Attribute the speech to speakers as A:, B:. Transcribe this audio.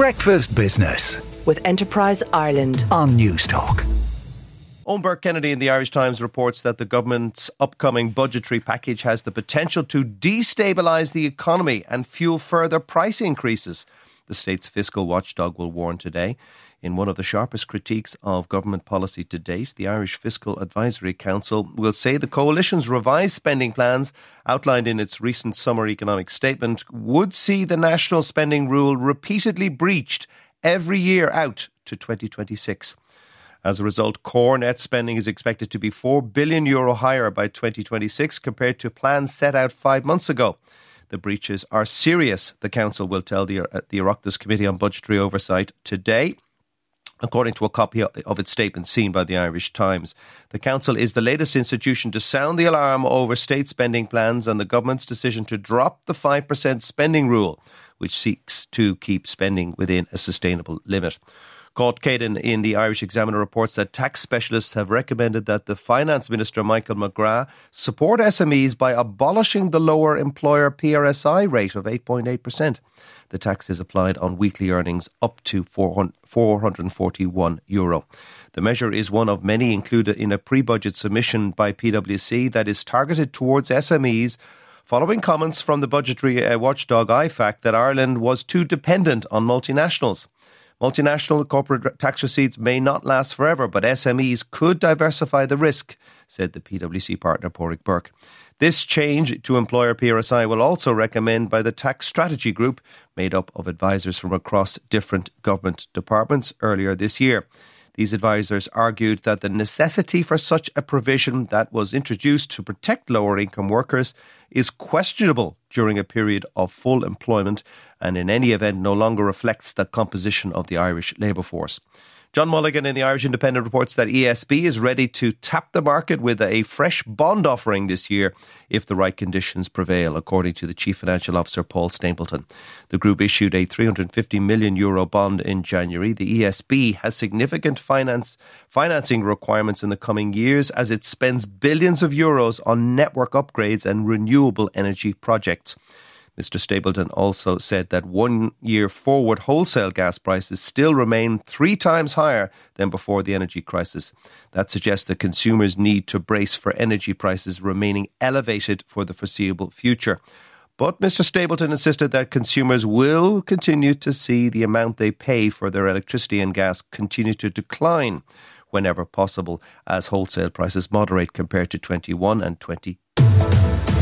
A: Breakfast Business
B: with Enterprise Ireland
A: on Newstalk.
C: Eoin Burke-Kennedy in the Irish Times reports that the government's upcoming budgetary package has the potential to destabilise the economy and fuel further price increases. The state's fiscal watchdog will warn today. In one of the sharpest critiques of government policy to date, the Irish Fiscal Advisory Council will say the coalition's revised spending plans, outlined in its recent summer economic statement, would see the national spending rule repeatedly breached every year out to 2026. As a result, core net spending is expected to be 4 billion euro higher by 2026 compared to plans set out five months ago. The breaches are serious, the Council will tell the, uh, the Oireachtas Committee on Budgetary Oversight today. According to a copy of its statement seen by the Irish Times, the Council is the latest institution to sound the alarm over state spending plans and the government's decision to drop the 5% spending rule, which seeks to keep spending within a sustainable limit. Caught Caden in the Irish Examiner reports that tax specialists have recommended that the Finance Minister Michael McGrath support SMEs by abolishing the lower employer PRSI rate of 8.8%. The tax is applied on weekly earnings up to 441 euro. The measure is one of many included in a pre budget submission by PwC that is targeted towards SMEs following comments from the budgetary uh, watchdog IFAC that Ireland was too dependent on multinationals. Multinational corporate tax receipts may not last forever, but SMEs could diversify the risk, said the PwC partner Pádraig Burke. This change to employer PRSI will also recommend by the Tax Strategy Group, made up of advisors from across different government departments earlier this year. These advisers argued that the necessity for such a provision that was introduced to protect lower income workers is questionable during a period of full employment and in any event no longer reflects the composition of the Irish labour force. John Mulligan in the Irish Independent reports that ESB is ready to tap the market with a fresh bond offering this year if the right conditions prevail, according to the Chief Financial Officer Paul Stapleton. The group issued a 350 million euro bond in January. The ESB has significant finance financing requirements in the coming years as it spends billions of euros on network upgrades and renewable energy projects. Mr. Stapleton also said that one year forward wholesale gas prices still remain three times higher than before the energy crisis. That suggests that consumers need to brace for energy prices remaining elevated for the foreseeable future. But Mr. Stapleton insisted that consumers will continue to see the amount they pay for their electricity and gas continue to decline whenever possible as wholesale prices moderate compared to 21 and 20